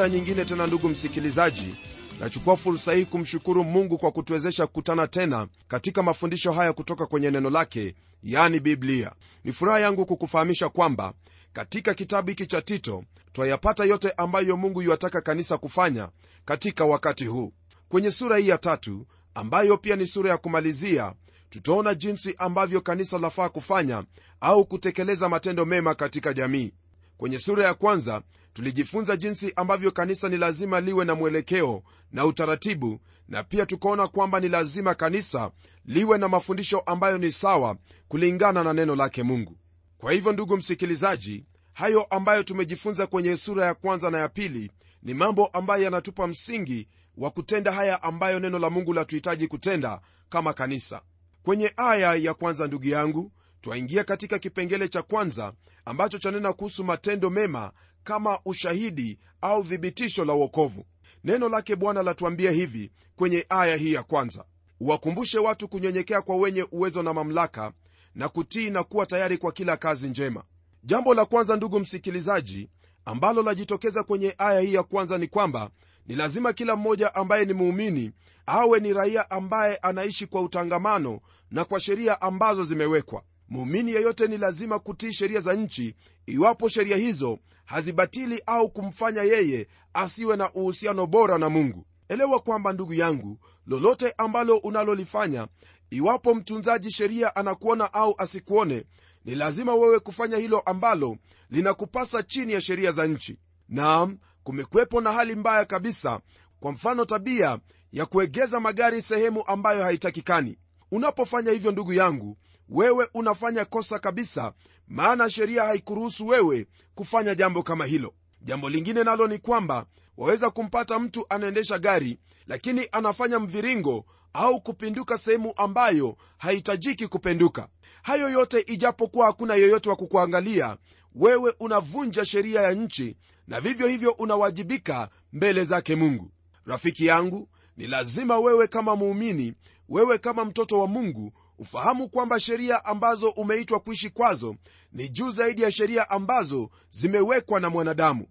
mara nyingine tena ndugu msikilizaji nachukua fursa hii kumshukuru mungu kwa kutuwezesha kukutana tena katika mafundisho haya kutoka kwenye neno lake yani biblia. Ni furaha yangu kukufahamisha kwamba katika kitabu hiki cha tito twayapata yote ambayo mungu yuwataka kanisa kufanya katika wakati huu. Kwenye sura hii ya tatu ambayo pia ni sura ya kumalizia tutaona jinsi ambavyo kanisa lafaa kufanya au kutekeleza matendo mema katika jamii. Kwenye sura ya kwanza tulijifunza jinsi ambavyo kanisa ni lazima liwe na mwelekeo na utaratibu na pia tukaona kwamba ni lazima kanisa liwe na mafundisho ambayo ni sawa kulingana na neno lake mungu. Kwa hivyo ndugu msikilizaji hayo ambayo tumejifunza kwenye sura ya kwanza na ya pili ni mambo ambayo yanatupa msingi wa kutenda haya ambayo neno la mungu latuhitaji kutenda kama kanisa. Kwenye aya ya kwanza ndugu yangu twaingia katika kipengele cha kwanza ambacho chanena kuhusu matendo mema kama ushahidi au thibitisho la uokovu neno lake bwana latuambia hivi kwenye aya hii ya kwanza. Uwakumbushe watu kunyenyekea kwa wenye uwezo na mamlaka na kutii na kuwa tayari kwa kila kazi njema. Jambo la kwanza ndugu msikilizaji ambalo lajitokeza kwenye aya hii ya kwanza ni kwamba ni lazima kila mmoja ambaye ni muumini awe ni raia ambaye anaishi kwa utangamano na kwa sheria ambazo zimewekwa muumini yeyote ni lazima kutii sheria za nchi iwapo sheria hizo hazibatili au kumfanya yeye asiwe na uhusiano bora na mungu. Elewa kwamba ndugu yangu lolote ambalo unalolifanya iwapo mtunzaji sheria anakuona au asikuone ni lazima wewe kufanya hilo ambalo linakupasa chini ya sheria za nchi. Naam kumekwepo na hali mbaya kabisa kwa mfano tabia ya kuegeza magari sehemu ambayo haitakikani. Unapofanya hivyo ndugu yangu wewe unafanya kosa kabisa maana sheria haikuruhusu wewe kufanya jambo kama hilo. Jambo lingine nalo ni kwamba waweza kumpata mtu anaendesha gari lakini anafanya mviringo au kupinduka sehemu ambayo hahitajiki kupenduka hayo yote ijapokuwa hakuna yeyote wa kukuangalia wewe unavunja sheria ya nchi na vivyo hivyo unawajibika mbele zake mungu. Rafiki yangu ni lazima wewe kama muumini wewe kama mtoto wa mungu ufahamu kwamba sheria ambazo umeitwa kuishi kwazo ni juu zaidi ya sheria ambazo zimewekwa na mwanadamu.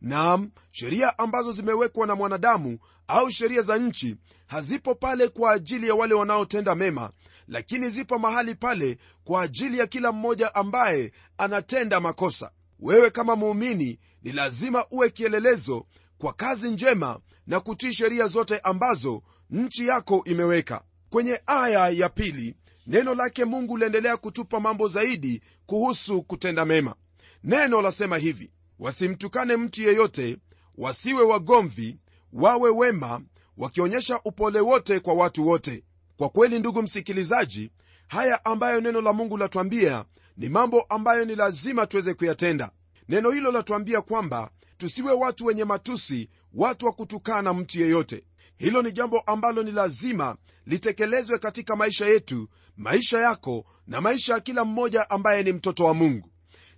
Nam sheria ambazo zimewekwa na mwanadamu au sheria za nchi hazipo pale kwa ajili ya wale wanaotenda mema lakini zipo mahali pale kwa ajili ya kila mmoja ambaye anatenda makosa. Wewe kama muumini ni lazima uwe kielelezo kwa kazi njema na kutii sheria zote ambazo nchi yako imeweka. Kwenye aya ya pili neno lake mungu liendelea kutupa mambo zaidi kuhusu kutenda mema. Neno lasema hivi wasimtukane mtu yeyote wasiwe wagomvi wawe wema wakionyesha upole wote kwa watu wote. Kwa kweli ndugu msikilizaji haya ambayo neno la mungu latwambia ni mambo ambayo ni lazima tuweze kuyatenda. Neno hilo latwambia kwamba tusiwe watu wenye matusi watu wa kutukana mtu yeyote hilo ni jambo ambalo ni lazima litekelezwe katika maisha yetu maisha yako na maisha ya kila mmoja ambaye ni mtoto wa mungu.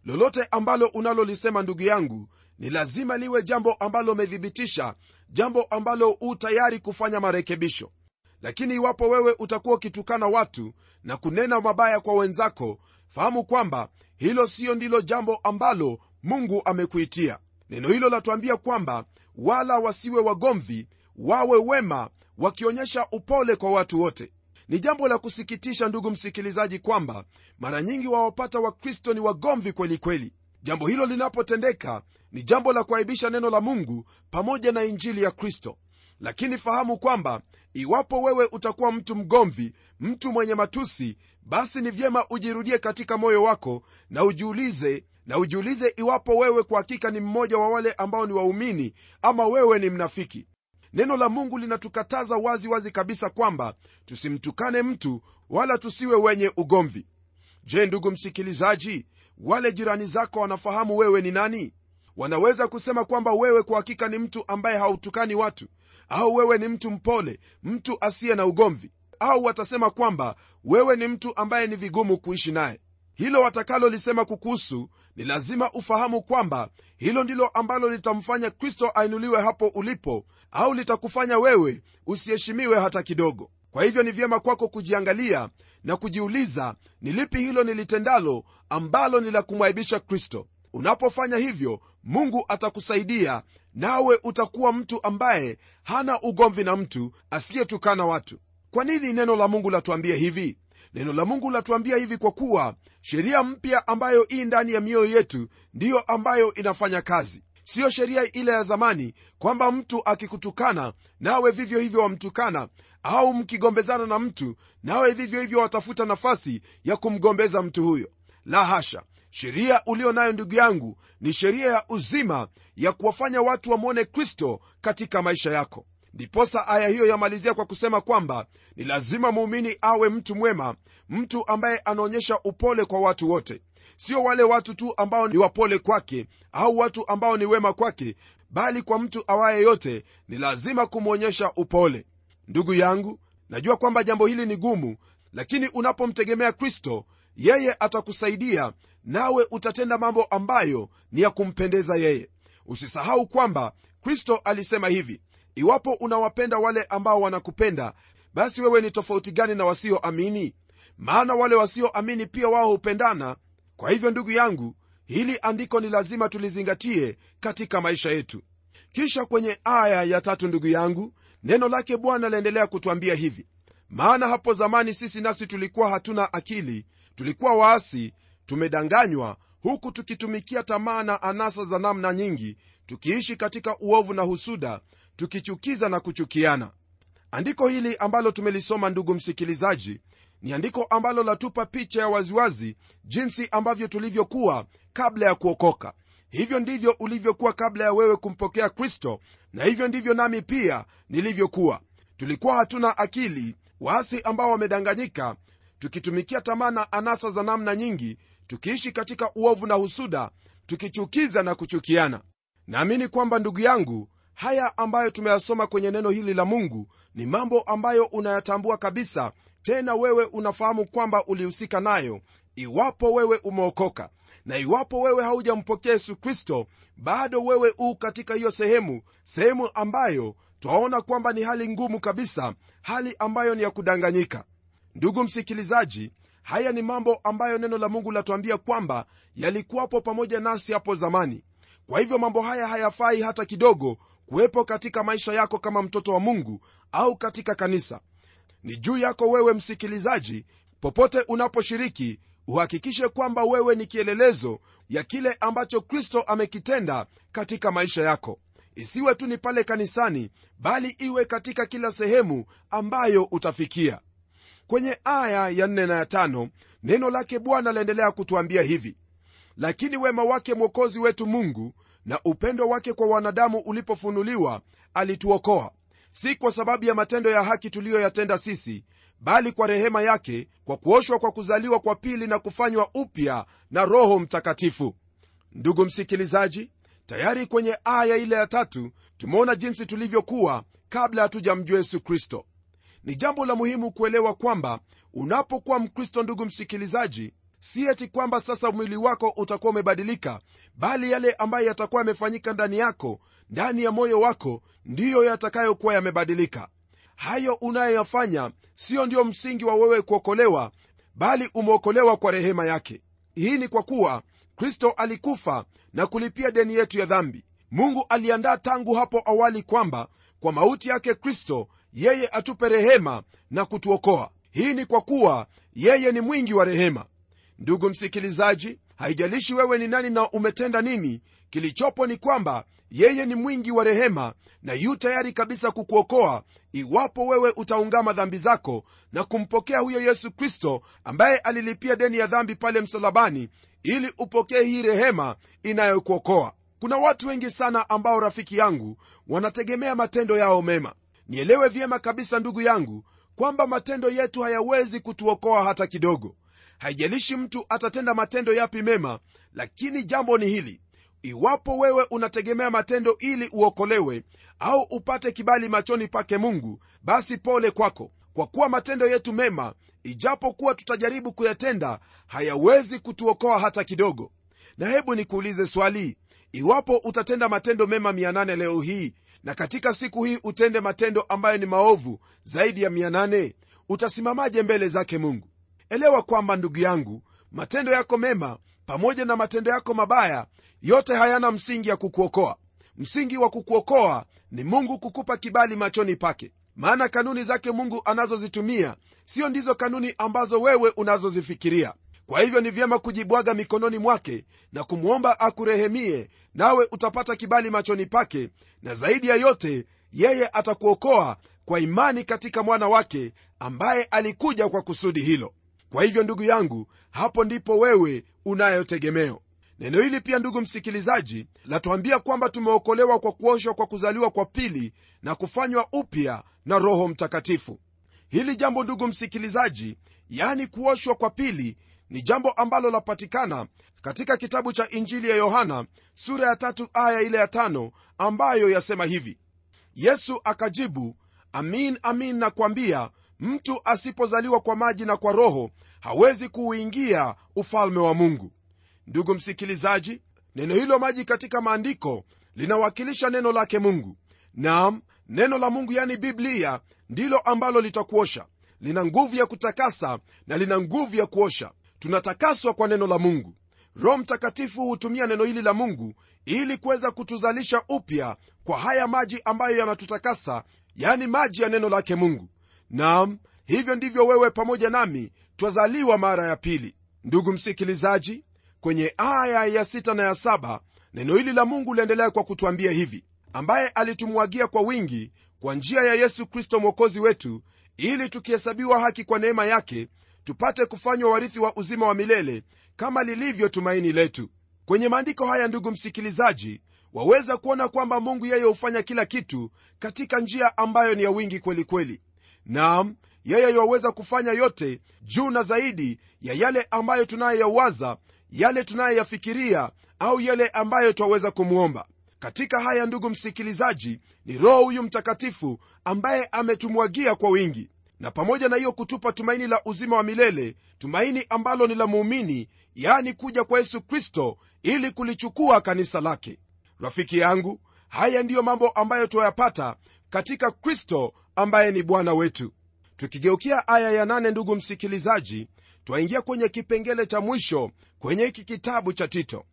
Lolote ambalo unalolisema ndugu yangu ni lazima liwe jambo ambalo umethibitisha jambo ambalo u tayari kufanya marekebisho. Lakini iwapo wewe utakuwa ukitukana watu na kunena mabaya kwa wenzako fahamu kwamba hilo siyo ndilo jambo ambalo mungu amekuitia. Neno hilo latuambia kwamba wala wasiwe wagomvi wawe wema wakionyesha upole kwa watu wote. Ni jambo la kusikitisha ndugu msikilizaji kwamba mara nyingi wawapata wakristo ni wagomvi kweli kweli. Jambo hilo linapotendeka ni jambo la kuaibisha neno la mungu pamoja na injili ya kristo. Lakini fahamu kwamba iwapo wewe utakuwa mtu mgomvi mtu mwenye matusi basi ni vyema ujirudie katika moyo wako na ujiulize na ujiulize iwapo wewe kwa hakika ni mmoja wa wale ambao ni waumini ama wewe ni mnafiki neno la mungu linatukataza wazi wazi kabisa kwamba tusimtukane mtu wala tusiwe wenye ugomvi. Je ndugu msikilizaji wale jirani zako wanafahamu wewe ni nani? Wanaweza kusema kwamba wewe kwa hakika ni mtu ambaye hautukani watu au wewe ni mtu mpole mtu asiye na ugomvi au watasema kwamba wewe ni mtu ambaye ni vigumu kuishi naye. Hilo watakalolisema kukuhusu ni lazima ufahamu kwamba hilo ndilo ambalo litamfanya kristo ainuliwe hapo ulipo au litakufanya wewe usiheshimiwe hata kidogo. Kwa hivyo ni vyema kwako kujiangalia na kujiuliza ni lipi hilo nilitendalo ambalo ni la kumwaibisha kristo? Unapofanya hivyo mungu atakusaidia nawe utakuwa mtu ambaye hana ugomvi na mtu asiyetukana watu. Kwa nini neno la mungu latuambia hivi neno la mungu latuambia hivi kwa kuwa sheria mpya ambayo ii ndani ya mioyo yetu ndiyo ambayo inafanya kazi. Siyo sheria ile ya zamani kwamba mtu akikutukana nawe vivyo hivyo wamtukana au mkigombezana na mtu nawe vivyo hivyo watafuta nafasi ya kumgombeza mtu huyo. La hasha! Sheria ulio nayo ndugu yangu ni sheria ya uzima ya kuwafanya watu wamwone kristo katika maisha yako ndiposa aya hiyo yamalizia kwa kusema kwamba ni lazima muumini awe mtu mwema mtu ambaye anaonyesha upole kwa watu wote. Sio wale watu tu ambao ni wapole kwake au watu ambao ni wema kwake bali kwa mtu awaye yote ni lazima kumwonyesha upole. Ndugu yangu najua kwamba jambo hili ni gumu lakini unapomtegemea kristo yeye atakusaidia nawe utatenda mambo ambayo ni ya kumpendeza yeye. Usisahau kwamba kristo alisema hivi iwapo unawapenda wale ambao wanakupenda basi wewe ni tofauti gani na wasioamini? Maana wale wasioamini pia wao hupendana. Kwa hivyo ndugu yangu hili andiko ni lazima tulizingatie katika maisha yetu. Kisha kwenye aya ya tatu ndugu yangu neno lake bwana laendelea kutwambia hivi. Maana hapo zamani sisi nasi tulikuwa hatuna akili tulikuwa waasi tumedanganywa huku tukitumikia tamaa na anasa za namna nyingi tukiishi katika uovu na husuda tukichukiza na kuchukiana. Andiko hili ambalo tumelisoma ndugu msikilizaji ni andiko ambalo latupa picha ya waziwazi jinsi ambavyo tulivyokuwa kabla ya kuokoka. Hivyo ndivyo ulivyokuwa kabla ya wewe kumpokea kristo na hivyo ndivyo nami pia nilivyokuwa. Tulikuwa hatuna akili waasi ambao wamedanganyika tukitumikia tamaa na anasa za namna nyingi tukiishi katika uovu na husuda tukichukiza na kuchukiana. Naamini kwamba ndugu yangu haya ambayo tumeyasoma kwenye neno hili la mungu ni mambo ambayo unayatambua kabisa. Tena wewe unafahamu kwamba ulihusika nayo iwapo wewe umeokoka. Na iwapo wewe haujampokea yesu kristo bado wewe uu katika hiyo sehemu sehemu ambayo twaona kwamba ni hali ngumu kabisa hali ambayo ni ya kudanganyika. Ndugu msikilizaji haya ni mambo ambayo neno la mungu latuambia kwamba yalikuwapo pamoja nasi hapo zamani. Kwa hivyo mambo haya hayafai hata kidogo kuwepo katika maisha yako kama mtoto wa mungu au katika kanisa. Ni juu yako wewe msikilizaji popote unaposhiriki uhakikishe kwamba wewe ni kielelezo ya kile ambacho kristo amekitenda katika maisha yako. Isiwe tu ni pale kanisani bali iwe katika kila sehemu ambayo utafikia. Kwenye aya ya 4 na ya 5 neno lake bwana laendelea kutuambia hivi. Lakini wema wake mwokozi wetu mungu na upendo wake kwa wanadamu ulipofunuliwa alituokoa. Si kwa sababu ya matendo ya haki tuliyoyatenda sisi bali kwa rehema yake kwa kuoshwa kwa kuzaliwa kwa pili na kufanywa upya na roho mtakatifu. Ndugu msikilizaji tayari kwenye aya ile ya tatu tumeona jinsi tulivyokuwa kabla hatujamjua yesu kristo. Ni jambo la muhimu kuelewa kwamba unapokuwa mkristo ndugu msikilizaji si eti kwamba sasa mwili wako utakuwa umebadilika bali yale ambayo yatakuwa yamefanyika ndani yako ndani ya moyo wako ndiyo yatakayokuwa yamebadilika. Hayo unayoyafanya siyo ndiyo msingi wa wewe kuokolewa bali umeokolewa kwa rehema yake. Hii ni kwa kuwa kristo alikufa na kulipia deni yetu ya dhambi. Mungu aliandaa tangu hapo awali kwamba kwa mauti yake kristo yeye atupe rehema na kutuokoa. Hii ni kwa kuwa yeye ni mwingi wa rehema ndugu msikilizaji haijalishi wewe ni nani na umetenda nini kilichopo ni kwamba yeye ni mwingi wa rehema na yu tayari kabisa kukuokoa iwapo wewe utaungama dhambi zako na kumpokea huyo yesu kristo ambaye alilipia deni ya dhambi pale msalabani ili upokee hii rehema inayokuokoa. Kuna watu wengi sana ambao rafiki yangu wanategemea matendo yao mema. Nielewe vyema kabisa ndugu yangu kwamba matendo yetu hayawezi kutuokoa hata kidogo haijalishi mtu atatenda matendo yapi mema lakini jambo ni hili. Iwapo wewe unategemea matendo ili uokolewe au upate kibali machoni pake mungu basi pole kwako. Kwa kuwa matendo yetu mema ijapokuwa tutajaribu kuyatenda hayawezi kutuokoa hata kidogo. Na hebu nikuulize swali. Iwapo utatenda matendo mema 8 leo hii na katika siku hii utende matendo ambayo ni maovu zaidi ya 800 utasimamaje mbele zake mungu elewa kwamba ndugu yangu matendo yako mema pamoja na matendo yako mabaya yote hayana msingi ya kukuokoa. Msingi wa kukuokoa ni mungu kukupa kibali machoni pake. Maana kanuni zake mungu anazozitumia sio ndizo kanuni ambazo wewe unazozifikiria. Kwa hivyo ni vyema kujibwaga mikononi mwake na kumwomba akurehemie nawe utapata kibali machoni pake na zaidi ya yote yeye atakuokoa kwa imani katika mwana wake ambaye alikuja kwa kusudi hilo kwa hivyo ndugu yangu hapo ndipo wewe unayo tegemeo. Neno hili pia ndugu msikilizaji latuambia kwamba tumeokolewa kwa kuoshwa kwa kuzaliwa kwa pili na kufanywa upya na roho mtakatifu. Hili jambo ndugu msikilizaji yani kuoshwa kwa pili ni jambo ambalo lapatikana katika kitabu cha injili ya yohana sura ya tatu aya ile ya tano ambayo yasema hivi. Yesu akajibu amin amin nakwambia mtu asipozaliwa kwa maji na kwa roho hawezi kuuingia ufalme wa mungu. Ndugu msikilizaji neno hilo maji katika maandiko linawakilisha neno lake mungu. Nam neno la mungu yani biblia ndilo ambalo litakuosha. Lina nguvu ya kutakasa na lina nguvu ya kuosha. Tunatakaswa kwa neno la mungu. Roho mtakatifu hutumia neno hili la mungu ili kuweza kutuzalisha upya kwa haya maji ambayo yanatutakasa yani maji ya neno lake mungu nam hivyo ndivyo wewe pamoja nami twazaliwa mara ya pili. Ndugu msikilizaji kwenye aya ya sita na ya saba neno hili la mungu liendelea kwa kutwambia hivi. Ambaye alitumwagia kwa wingi kwa njia ya yesu kristo mwokozi wetu ili tukihesabiwa haki kwa neema yake tupate kufanywa warithi wa uzima wa milele kama lilivyo tumaini letu. Kwenye maandiko haya ndugu msikilizaji waweza kuona kwamba mungu yeye hufanya kila kitu katika njia ambayo ni ya wingi kweli kweli nam yeye yaweza kufanya yote juu na zaidi ya yale ambayo tunayoyawaza yale tunayoyafikiria au yale ambayo twaweza kumwomba katika haya ndugu msikilizaji ni roho huyu mtakatifu ambaye ametumwagia kwa wingi. Na pamoja na hiyo kutupa tumaini la uzima wa milele tumaini ambalo ni la muumini yaani kuja kwa yesu kristo ili kulichukua kanisa lake. Rafiki yangu haya ndiyo mambo ambayo twayapata katika kristo ambaye ni bwana wetu. Tukigeukia aya ya nane ndugu msikilizaji twaingia kwenye kipengele cha mwisho kwenye hiki kitabu cha tito.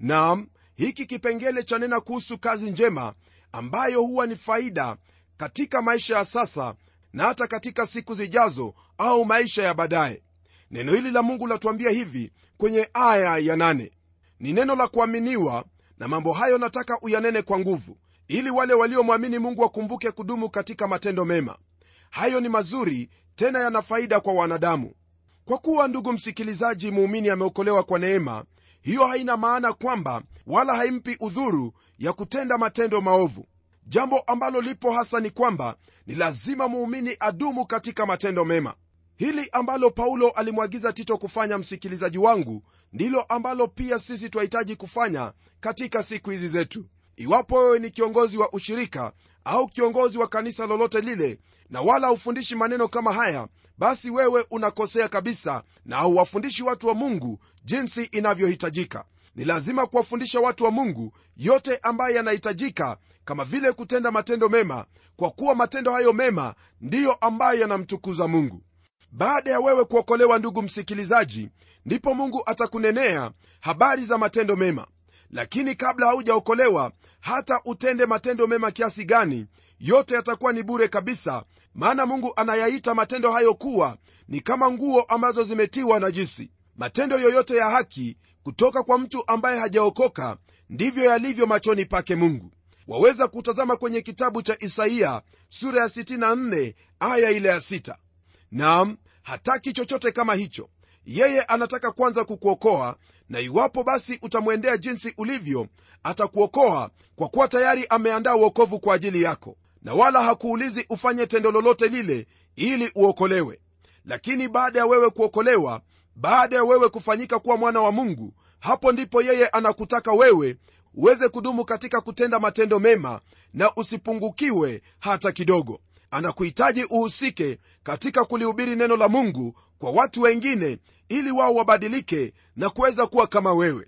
Nam hiki kipengele cha nena kuhusu kazi njema ambayo huwa ni faida katika maisha ya sasa na hata katika siku zijazo au maisha ya baadaye. Neno hili la mungu latuambia hivi kwenye aya ya nane. Ni neno la kuaminiwa na mambo hayo nataka uyanene kwa nguvu ili wale waliomwamini mungu wakumbuke kudumu katika matendo mema. Hayo ni mazuri tena yana faida kwa wanadamu. Kwa kuwa ndugu msikilizaji muumini ameokolewa kwa neema hiyo haina maana kwamba wala haimpi udhuru ya kutenda matendo maovu. Jambo ambalo lipo hasa ni kwamba ni lazima muumini adumu katika matendo mema. Hili ambalo paulo alimwagiza tito kufanya msikilizaji wangu ndilo ambalo pia sisi twahitaji kufanya katika siku hizi zetu iwapo wewe ni kiongozi wa ushirika au kiongozi wa kanisa lolote lile na wala haufundishi maneno kama haya basi wewe unakosea kabisa na hauwafundishi watu wa mungu jinsi inavyohitajika. Ni lazima kuwafundisha watu wa mungu yote ambayo yanahitajika kama vile kutenda matendo mema kwa kuwa matendo hayo mema ndiyo ambayo yanamtukuza mungu. Baada ya wewe kuokolewa ndugu msikilizaji ndipo mungu atakunenea habari za matendo mema. Lakini kabla haujaokolewa hata utende matendo mema kiasi gani yote yatakuwa ni bure kabisa. Maana mungu anayaita matendo hayo kuwa ni kama nguo ambazo zimetiwa najisi. Matendo yoyote ya haki kutoka kwa mtu ambaye hajaokoka ndivyo yalivyo machoni pake mungu. Waweza kutazama kwenye kitabu cha isaiya sura ya 64 aya ile ya 6 nam hataki chochote kama hicho. Yeye anataka kwanza kukuokoa na iwapo basi utamwendea jinsi ulivyo atakuokoa kwa kuwa tayari ameandaa uokovu kwa ajili yako. Na wala hakuulizi ufanye tendo lolote lile ili uokolewe. Lakini baada ya wewe kuokolewa baada ya wewe kufanyika kuwa mwana wa mungu hapo ndipo yeye anakutaka wewe uweze kudumu katika kutenda matendo mema na usipungukiwe hata kidogo. Anakuhitaji uhusike katika kulihubiri neno la mungu kwa watu wengine ili wao wabadilike na kuweza kuwa kama wewe.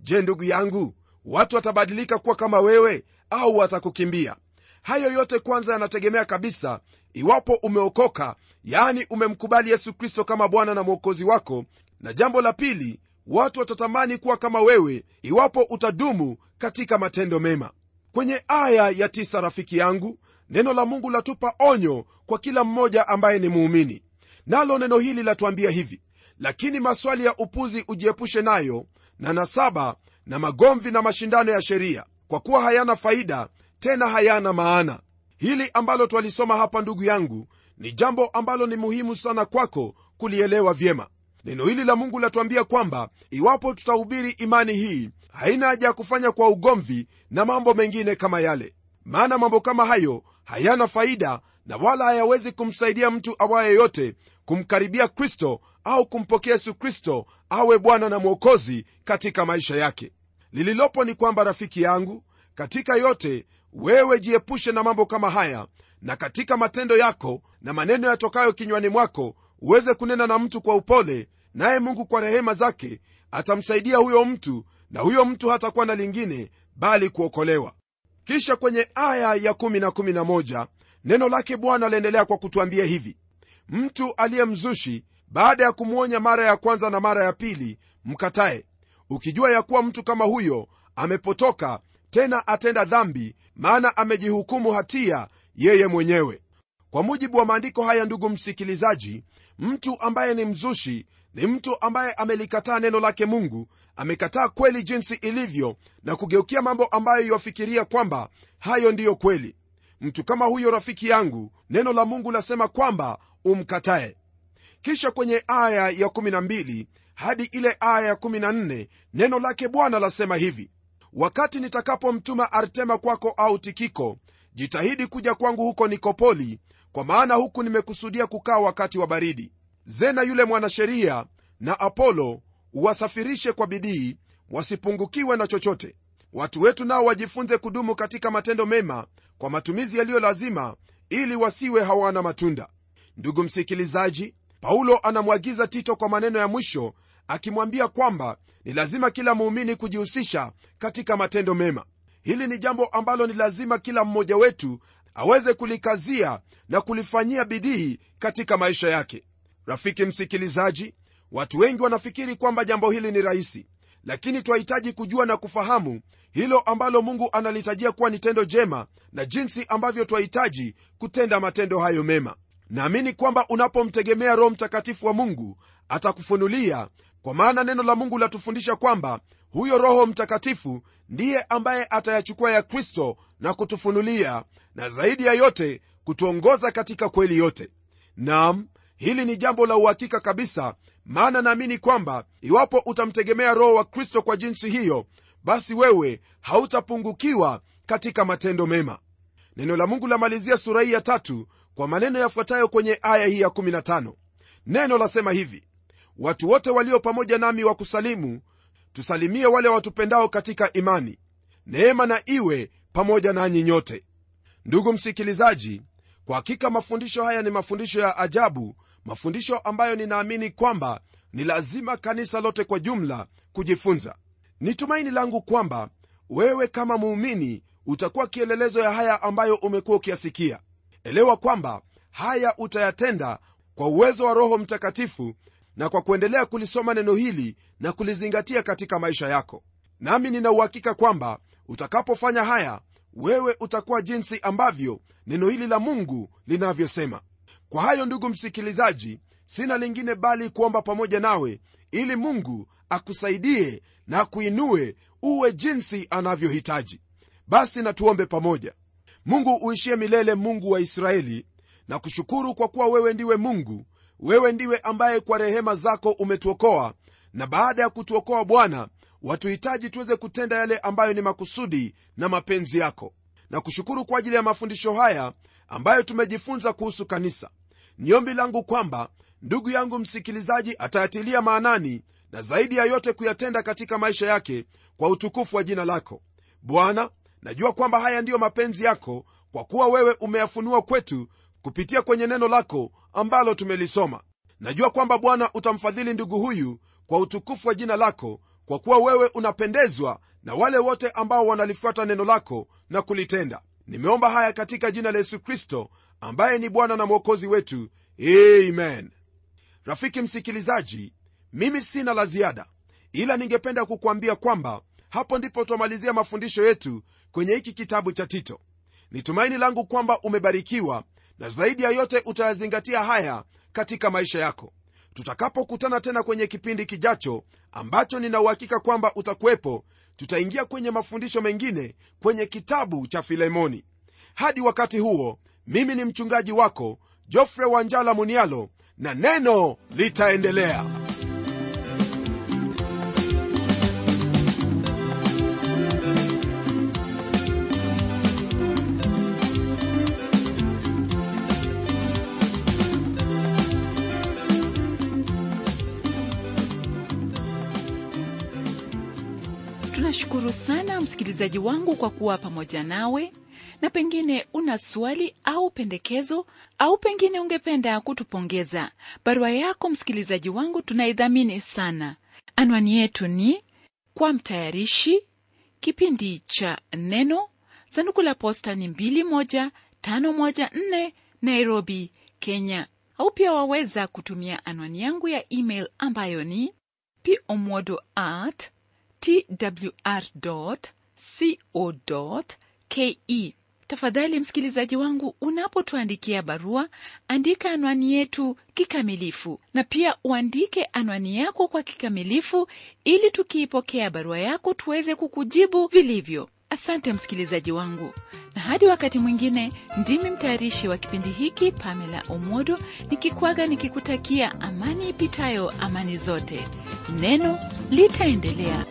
Je ndugu yangu watu watabadilika kuwa kama wewe au watakukimbia? Hayo yote kwanza yanategemea kabisa iwapo umeokoka yaani umemkubali yesu kristo kama bwana na mwokozi wako. Na jambo la pili watu watatamani kuwa kama wewe iwapo utadumu katika matendo mema. Kwenye aya ya tisa rafiki yangu neno la mungu latupa onyo kwa kila mmoja ambaye ni muumini nalo neno hili latuambia hivi lakini maswali ya upuzi ujiepushe nayo na nasaba na magomvi na mashindano ya sheria. Kwa kuwa hayana faida tena hayana maana. Hili ambalo twalisoma hapa ndugu yangu ni jambo ambalo ni muhimu sana kwako kulielewa vyema. Neno hili la mungu latuambia kwamba iwapo tutahubiri imani hii haina haja ya kufanya kwa ugomvi na mambo mengine kama yale. Maana mambo kama hayo hayana faida na wala hayawezi kumsaidia mtu awaye yote kumkaribia kristo au kumpokea yesu kristo awe bwana na mwokozi katika maisha yake. Lililopo ni kwamba rafiki yangu katika yote wewe jiepushe na mambo kama haya na katika matendo yako na maneno yatokayo kinywani mwako uweze kunena na mtu kwa upole naye mungu kwa rehema zake atamsaidia huyo mtu na huyo mtu hatakuwa na lingine bali kuokolewa. Kisha kwenye aya ya 1 na 11 neno lake bwana aliendelea kwa kutwambia hivi. Mtu aliye mzushi baada ya kumwonya mara ya kwanza na mara ya pili mkatae. Ukijua ya kuwa mtu kama huyo amepotoka tena atenda dhambi maana amejihukumu hatia yeye mwenyewe. Kwa mujibu wa maandiko haya ndugu msikilizaji mtu ambaye ni mzushi ni mtu ambaye amelikataa neno lake mungu amekataa kweli jinsi ilivyo na kugeukia mambo ambayo yafikiria kwamba hayo ndiyo kweli mtu kama huyo rafiki yangu neno la mungu lasema kwamba umkatae. Kisha kwenye aya ya 12 hadi ile aya ya 14 neno lake bwana lasema hivi wakati nitakapomtuma artema kwako au tikiko jitahidi kuja kwangu huko nikopoli kwa maana huku nimekusudia kukaa wakati wa baridi. Zena yule mwanasheria na apolo uwasafirishe kwa bidii wasipungukiwe na chochote watu wetu nao wajifunze kudumu katika matendo mema kwa matumizi yaliyo lazima ili wasiwe hawana matunda. Ndugu msikilizaji paulo anamwagiza tito kwa maneno ya mwisho akimwambia kwamba ni lazima kila muumini kujihusisha katika matendo mema. Hili ni jambo ambalo ni lazima kila mmoja wetu aweze kulikazia na kulifanyia bidii katika maisha yake. Rafiki msikilizaji watu wengi wanafikiri kwamba jambo hili ni rahisi lakini twahitaji kujua na kufahamu hilo ambalo mungu analitajia kuwa ni tendo jema na jinsi ambavyo twahitaji kutenda matendo hayo mema. Naamini kwamba unapomtegemea roho mtakatifu wa mungu atakufunulia kwa maana neno la mungu latufundisha kwamba huyo roho mtakatifu ndiye ambaye atayachukua ya kristo na kutufunulia na zaidi ya yote kutuongoza katika kweli yote. Nam hili ni jambo la uhakika kabisa maana naamini kwamba iwapo utamtegemea roho wa kristo kwa jinsi hiyo basi wewe hautapungukiwa katika matendo mema. Neno la mungu lamalizia sura hii ya tatu kwa maneno yafuatayo kwenye aya hii ya 15 neno lasema hivi watu wote walio pamoja nami wa kusalimu tusalimie wale watupendao katika imani. Neema na iwe pamoja nanyi nyote. Ndugu msikilizaji kwa hakika mafundisho haya ni mafundisho ya ajabu mafundisho ambayo ninaamini kwamba ni lazima kanisa lote kwa jumla kujifunza ni tumaini langu kwamba wewe kama muumini utakuwa kielelezo ya haya ambayo umekuwa ukiyasikia. Elewa kwamba haya utayatenda kwa uwezo wa roho mtakatifu na kwa kuendelea kulisoma neno hili na kulizingatia katika maisha yako. Nami nina uhakika kwamba utakapofanya haya wewe utakuwa jinsi ambavyo neno hili la mungu linavyosema. Kwa hayo ndugu msikilizaji sina lingine bali kuomba pamoja nawe ili mungu akusaidie na akuinue uwe jinsi anavyohitaji. Basi natuombe pamoja. Mungu uishie milele mungu wa israeli na kushukuru kwa kuwa wewe ndiwe mungu. Wewe ndiwe ambaye kwa rehema zako umetuokoa na baada ya kutuokoa bwana watuhitaji tuweze kutenda yale ambayo ni makusudi na mapenzi yako. Na kushukuru kwa ajili ya mafundisho haya ambayo tumejifunza kuhusu kanisa. Niombi langu kwamba ndugu yangu msikilizaji atayatilia maanani na zaidi ya yote kuyatenda katika maisha yake kwa utukufu wa jina lako. Bwana najua kwamba haya ndiyo mapenzi yako kwa kuwa wewe umeyafunua kwetu kupitia kwenye neno lako ambalo tumelisoma. Najua kwamba bwana utamfadhili ndugu huyu kwa utukufu wa jina lako kwa kuwa wewe unapendezwa na wale wote ambao wanalifuata neno lako na kulitenda. Nimeomba haya katika jina la yesu kristo ambaye ni bwana na mwokozi wetu. Amen. Rafiki msikilizaji mimi sina la ziada ila ningependa kukwambia kwamba hapo ndipo twamalizia mafundisho yetu kwenye hiki kitabu cha tito. Ni tumaini langu kwamba umebarikiwa na zaidi ya yote utayazingatia haya katika maisha yako. Tutakapokutana tena kwenye kipindi kijacho ambacho nina uhakika kwamba utakuwepo tutaingia kwenye mafundisho mengine kwenye kitabu cha filemoni. Hadi wakati huo mimi ni mchungaji wako jofre wanjala munialo na neno litaendelea tunashukuru sana msikilizaji wangu kwa kuwa pamoja nawe. Na pengine una swali au pendekezo au pengine ungependa kutupongeza barua yako msikilizaji wangu tunaidhamini sana. Anwani yetu ni kwa mtayarishi kipindi cha neno sanduku la posta ni 21514 nairobi kenya. Au pia waweza kutumia anwani yangu ya email ambayo ni pomodo at twr.co.ke. Tafadhali msikilizaji wangu, unapotuandikia barua, andika anwani yetu kikamilifu, na pia uandike anwani yako kwa kikamilifu, ili tukiipokea barua yako tuweze kukujibu vilivyo. Asante msikilizaji wangu, na hadi wakati mwingine, ndimi mtayarishi wa kipindi hiki Pamela Omodo nikikwaga nikikutakia amani ipitayo amani zote. Neno litaendelea.